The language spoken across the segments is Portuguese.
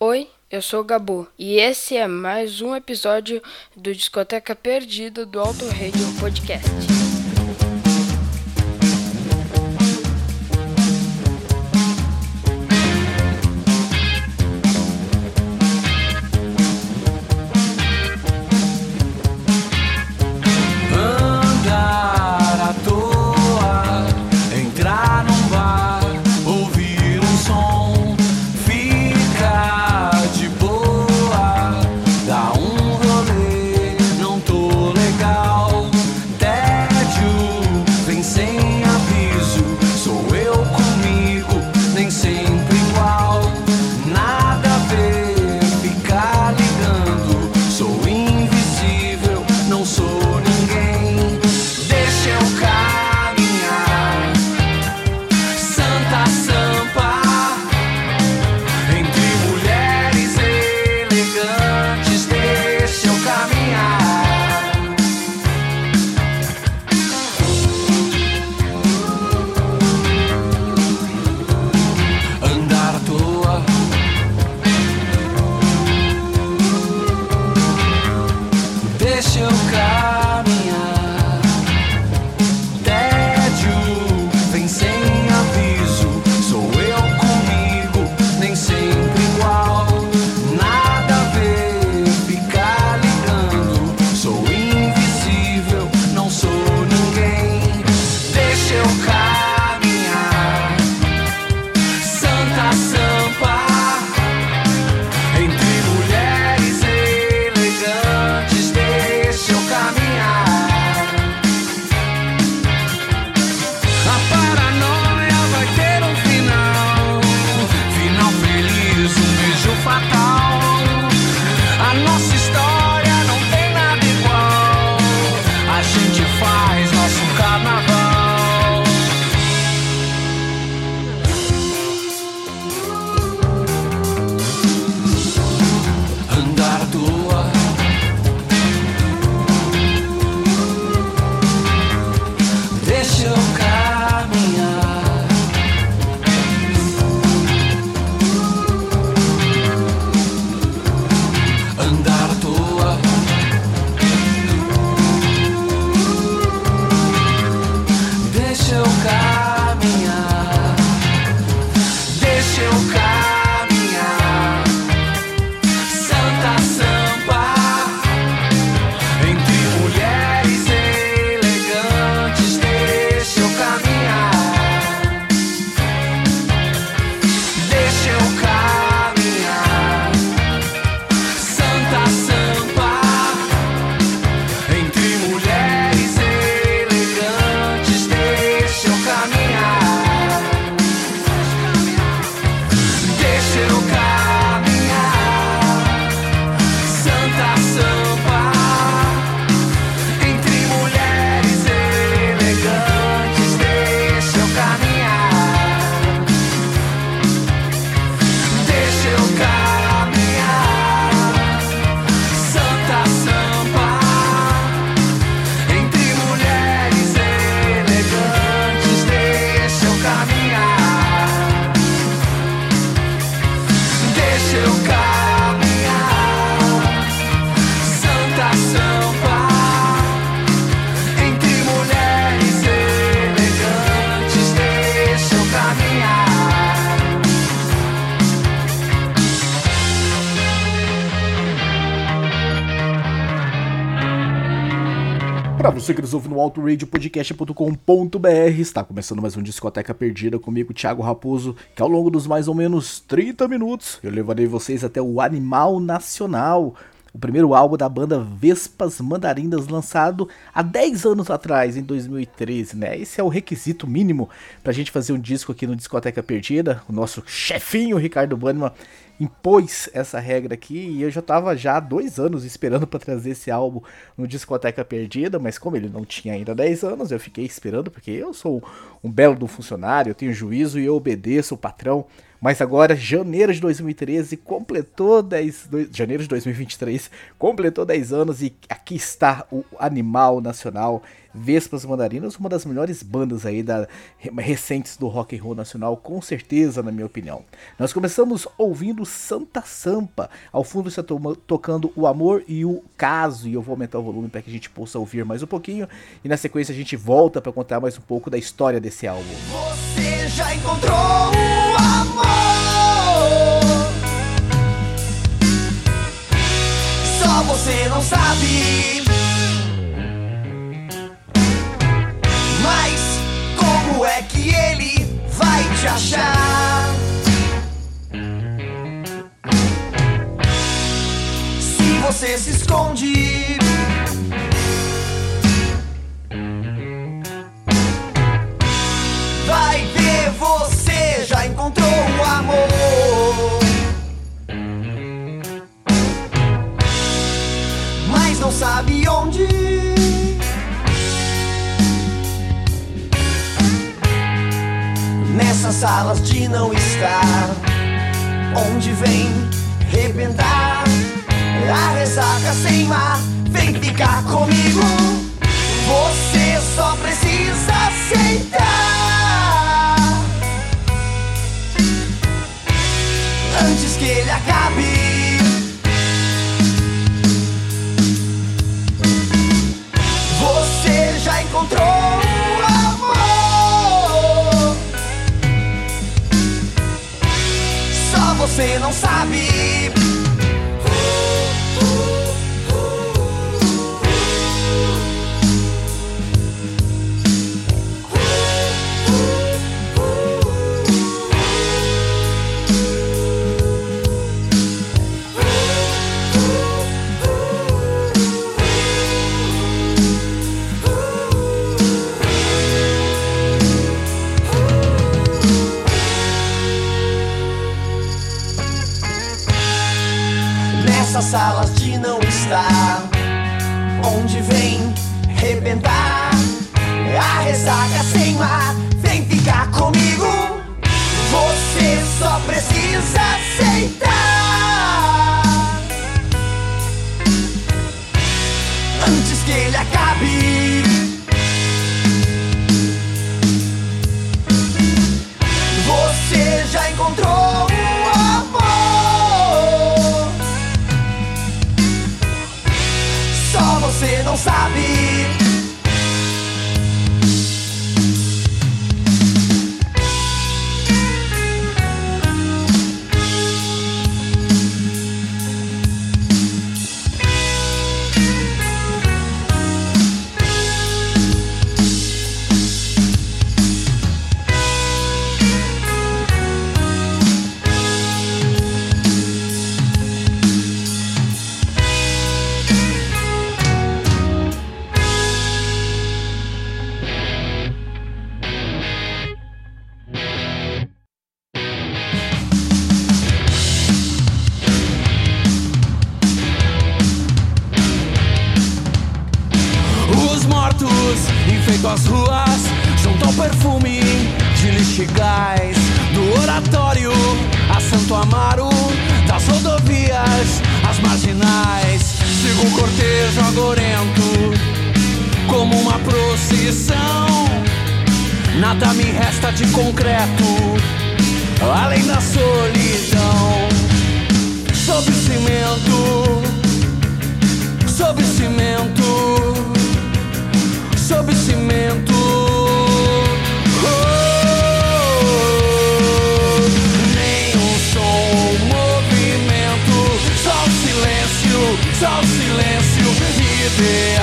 Oi, eu sou o Gabu e esse é mais um episódio do Discoteca Perdida do Auto Radio Podcast. Para você que nos ouve no autoradiopodcast.com.br, está começando mais um Discoteca Perdida comigo, Thiago Raposo, que ao longo dos mais ou menos 30 minutos eu levarei vocês até o Animal Nacional, o primeiro álbum da banda Vespas Mandarindas, lançado há 10 anos atrás, em 2013, né? Esse é o requisito mínimo pra gente fazer um disco aqui no Discoteca Perdida. O nosso chefinho, Ricardo Bannerman, impôs essa regra aqui e eu já tava já há dois anos esperando para trazer esse álbum no Discoteca Perdida, mas como ele não tinha ainda 10 anos, eu fiquei esperando porque eu sou um belo do funcionário, eu tenho juízo e eu obedeço o patrão Mas agora, janeiro de 2013, completou 10. do- Janeiro de 2023, completou 10 anos e aqui está o Animal Nacional. Vespas Mandarinas, uma das melhores bandas aí da, recentes do rock and roll nacional, com certeza, na minha opinião. Nós começamos ouvindo Santa Sampa. Ao fundo está to- tocando O Amor e o Caso, e eu vou aumentar o volume para que a gente possa ouvir mais um pouquinho. E na sequência a gente volta para contar mais um pouco da história desse álbum. Você já encontrou o amor? Você não sabe. Mas como é que ele vai te achar? Se você se esconde. Salas de não estar, onde vem rebentar a ressaca sem mar. Vem ficar comigo. Você só precisa aceitar antes que ele acabe. Você já encontrou você não sabe. Salas de não estar, onde vem rebentar a ressaca sem mar. Vem ficar comigo. Você só precisa aceitar antes que ele acabe. Além da solidão. Sob o cimento, sob o cimento sob cimento. Oh, nenhum som movimento, só o silêncio, só o silêncio. Ideais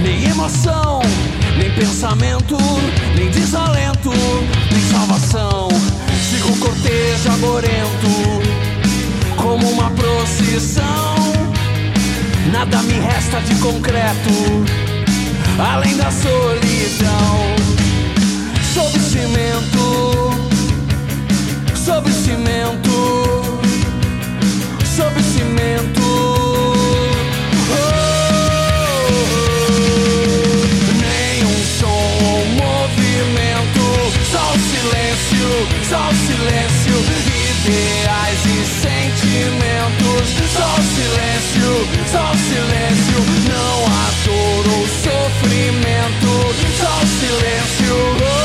nem emoção, nem pensamento, nem desalento, nem salvação. Sigo o cortejo agorento, como uma procissão. Nada me resta de concreto, além da solidão. Sob o cimento, sob o cimento, sob o cimento. Só o silêncio, ideais e sentimentos, só o silêncio, só o silêncio, não há dor ou sofrimento, só o silêncio.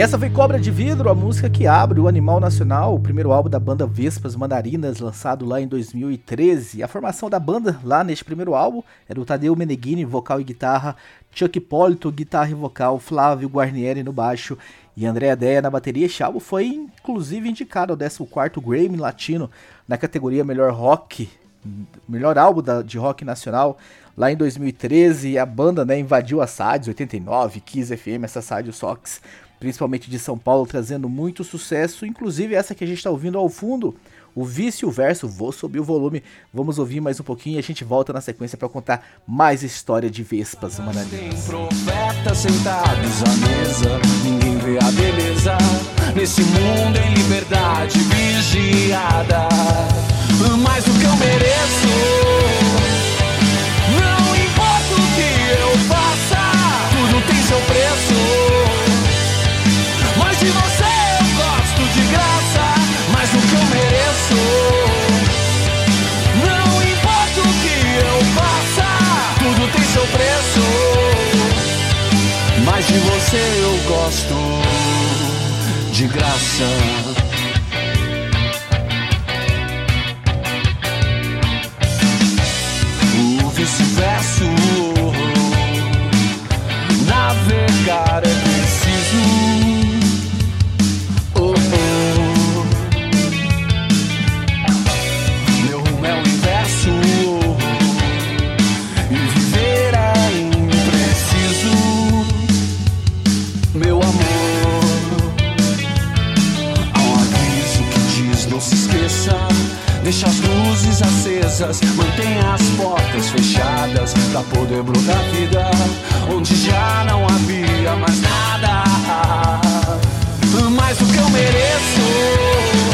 E essa foi Cobra de Vidro, a música que abre o Animal Nacional, o primeiro álbum da banda Vespas Mandarinas, lançado lá em 2013. A formação da banda lá neste primeiro álbum era o Tadeu Meneghini, vocal e guitarra, Chuck Hipólito, guitarra e vocal, Flávio Guarnieri no baixo e André Deia na bateria. Este álbum foi inclusive indicado ao 14º Grammy Latino na categoria Melhor Rock, melhor álbum de rock nacional. Lá em 2013, a banda né, invadiu as rádios 89, Kiss FM, essas rádios Sox, principalmente de São Paulo, trazendo muito sucesso, inclusive essa que a gente está ouvindo ao fundo, o Vício o Verso. Vou subir o volume, vamos ouvir mais um pouquinho e a gente volta na sequência para contar mais história de Vespas Tem Mananinas. profetas sentados à mesa, ninguém vê a beleza nesse mundo em liberdade vigiada. Mais do que eu mereço, não importa o que eu faça, tudo tem seu preço. De você eu gosto de graça. Acesas Mantenha as portas fechadas Pra poder brotar vida Onde já não havia mais nada. Mais do que eu mereço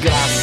gosto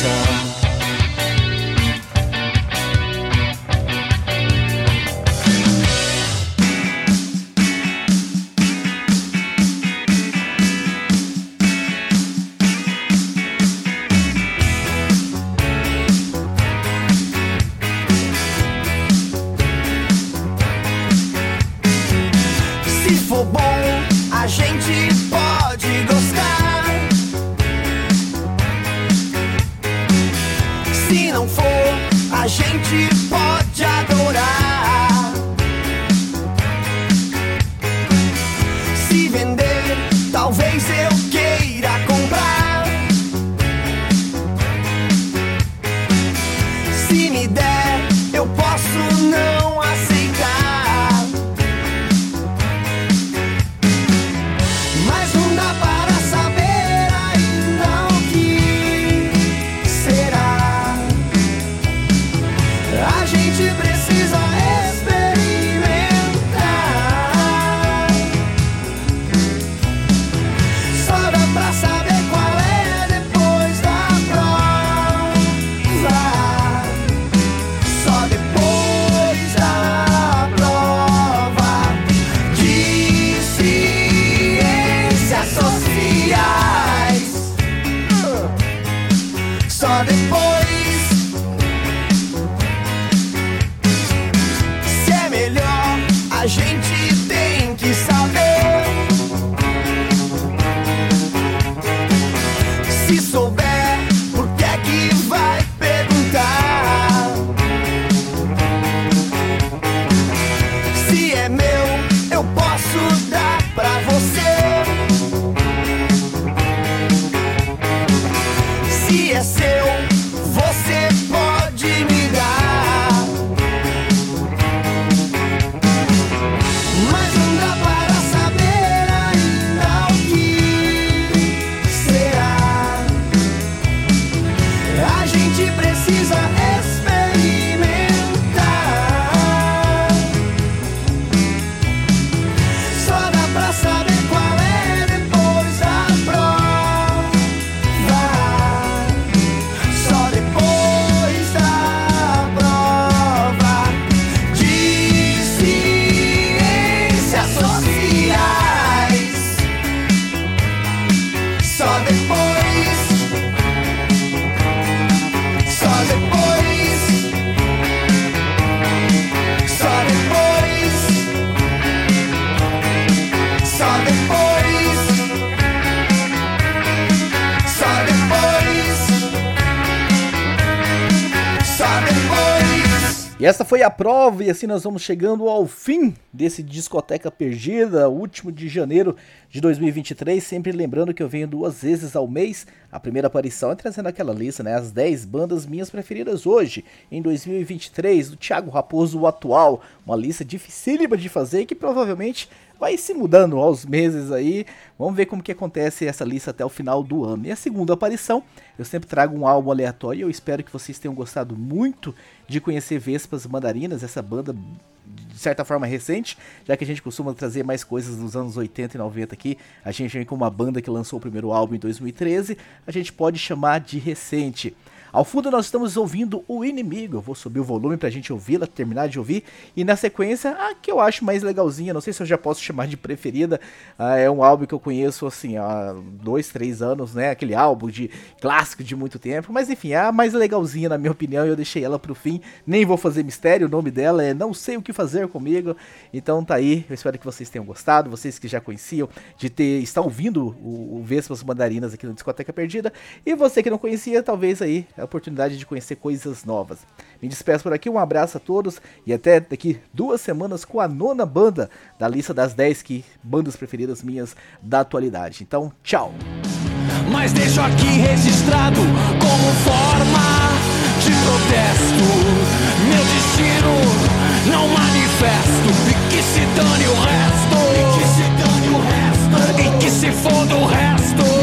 Essa foi a prova, e assim nós vamos chegando ao fim desse Discoteca Perdida, último de janeiro de 2023. Sempre lembrando que eu venho duas vezes ao mês. A primeira aparição é trazendo aquela lista, né? As 10 bandas minhas preferidas hoje, em 2023, do Thiago Raposo, o atual. Uma lista dificílima de fazer e que provavelmente vai se mudando aos meses aí. Vamos ver como que acontece essa lista até o final do ano. E a segunda aparição, eu sempre trago um álbum aleatório. Eu espero que vocês tenham gostado muito de conhecer Vespas Mandarinas, essa banda de certa forma recente, já que a gente costuma trazer mais coisas dos anos 80 e 90 aqui. A gente vem com uma banda que lançou o primeiro álbum em 2013, a gente pode chamar de recente. Ao fundo nós estamos ouvindo O Inimigo. Eu vou subir o volume pra gente ouvi-la, terminar de ouvir. E na sequência, a que eu acho mais legalzinha, não sei se eu já posso chamar de preferida. ah, é um álbum que eu conheço assim há dois, três anos, né? Aquele álbum de clássico de muito tempo. Mas enfim, é a mais legalzinha na minha opinião. Eu deixei ela pro fim. Nem vou fazer mistério. O nome dela é Não Sei O Que Fazer Comigo. Então tá aí. Eu espero que vocês tenham gostado. Vocês que já conheciam de ter estar ouvindo o, o Vespas Mandarinas aqui no Discoteca Perdida. E você que não conhecia, talvez aí oportunidade de conhecer coisas novas. Me despeço por aqui, um abraço a todos e até daqui duas semanas com a nona banda da lista das 10 que, bandas preferidas minhas da atualidade. Então, tchau! Mas deixo aqui registrado como forma de protesto. Meu destino não manifesto. E que se dane o resto. E que se dane o resto. E que se foda o resto.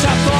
Vexatório,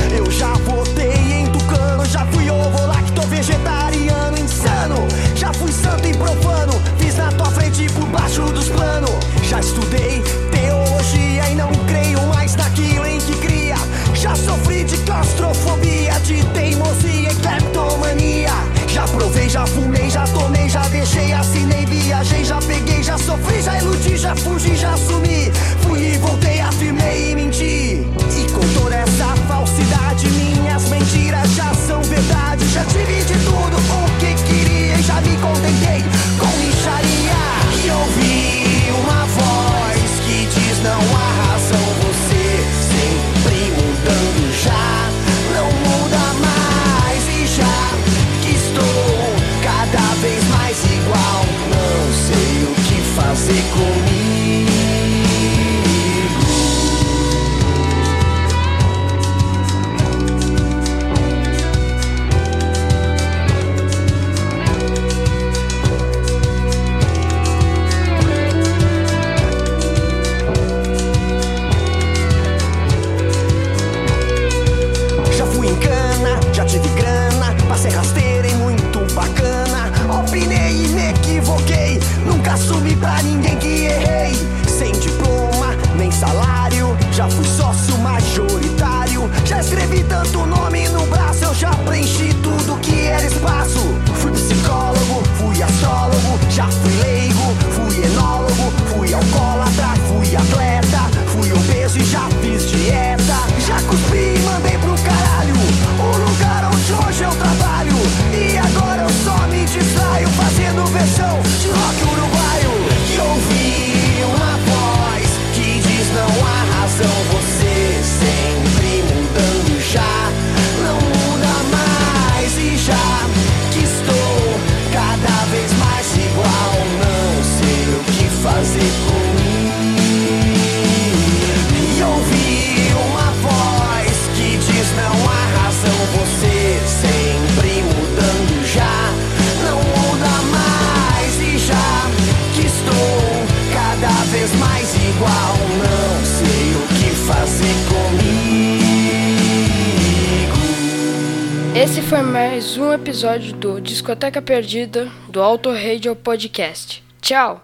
episódio do Discoteca Perdida do Auto Radio Podcast. Tchau!